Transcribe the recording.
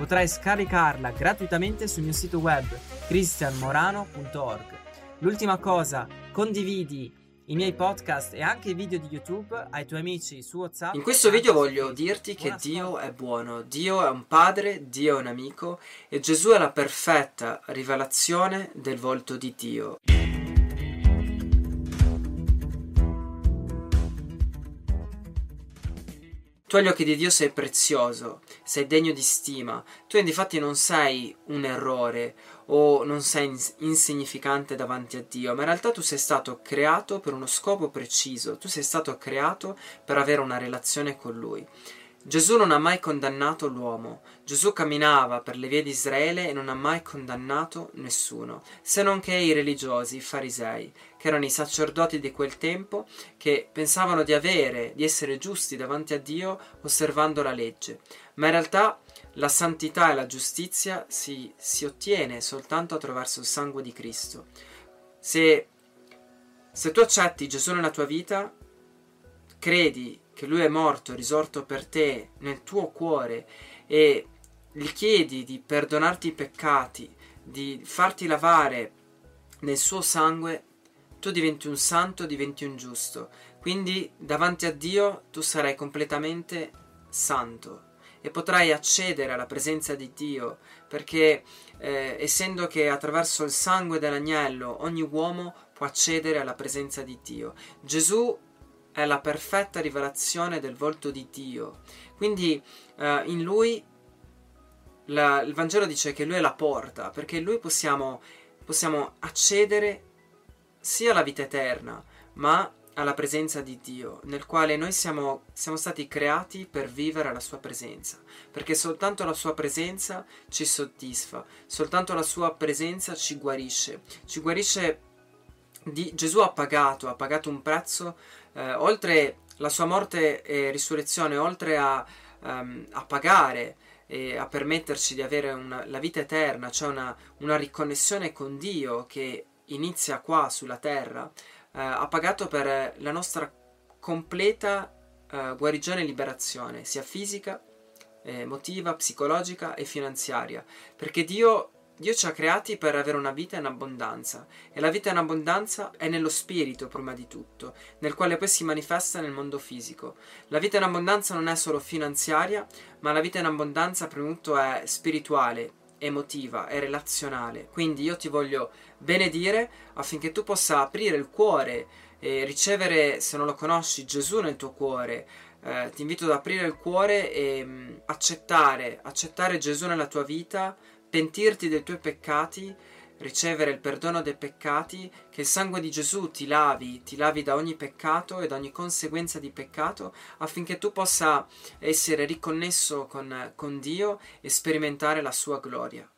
Potrai scaricarla gratuitamente sul mio sito web cristianmorano.org. L'ultima cosa, condividi i miei podcast e anche i video di YouTube ai tuoi amici su WhatsApp. In questo video voglio dirti che Dio è buono, Dio è un padre, Dio è un amico e Gesù è la perfetta rivelazione del volto di Dio. Tu agli occhi di Dio sei prezioso, sei degno di stima, tu infatti non sei un errore o non sei ins- insignificante davanti a Dio, ma in realtà tu sei stato creato per uno scopo preciso, tu sei stato creato per avere una relazione con Lui. Gesù non ha mai condannato l'uomo, Gesù camminava per le vie di Israele e non ha mai condannato nessuno, se non che i religiosi, i farisei, che erano i sacerdoti di quel tempo, che pensavano di avere, di essere giusti davanti a Dio osservando la legge. Ma in realtà la santità e la giustizia si, si ottiene soltanto attraverso il sangue di Cristo. Se, se tu accetti Gesù nella tua vita, credi che lui è morto, risorto per te nel tuo cuore e gli chiedi di perdonarti i peccati, di farti lavare nel suo sangue, tu diventi un santo, diventi un giusto. Quindi davanti a Dio tu sarai completamente santo e potrai accedere alla presenza di Dio perché eh, essendo che attraverso il sangue dell'agnello ogni uomo può accedere alla presenza di Dio. Gesù è la perfetta rivelazione del volto di Dio. Quindi eh, in lui la, il Vangelo dice che lui è la porta, perché in lui possiamo, possiamo accedere sia alla vita eterna, ma alla presenza di Dio, nel quale noi siamo, siamo, stati creati per vivere alla sua presenza, perché soltanto la sua presenza ci soddisfa, soltanto la sua presenza ci guarisce, ci guarisce di, Gesù ha pagato, ha pagato un prezzo, eh, oltre la sua morte e risurrezione, oltre a, um, a pagare e a permetterci di avere una, la vita eterna, cioè una, una, riconnessione con Dio che inizia qua sulla terra, eh, ha pagato per la nostra completa eh, guarigione e liberazione, sia fisica, emotiva, psicologica e finanziaria, perché Dio Dio ci ha creati per avere una vita in abbondanza e la vita in abbondanza è nello spirito prima di tutto, nel quale poi si manifesta nel mondo fisico. La vita in abbondanza non è solo finanziaria, ma la vita in abbondanza prima di tutto è spirituale, emotiva, è relazionale. Quindi io ti voglio benedire affinché tu possa aprire il cuore e ricevere, se non lo conosci, Gesù nel tuo cuore. Eh, ti invito ad aprire il cuore e mh, mm, accettare, accettare Gesù nella tua vita pentirti dei tuoi peccati, ricevere il perdono dei peccati, che il sangue di Gesù ti lavi, ti lavi da ogni peccato e da ogni conseguenza di peccato, affinché tu possa essere riconnesso con, con Dio e sperimentare la sua gloria.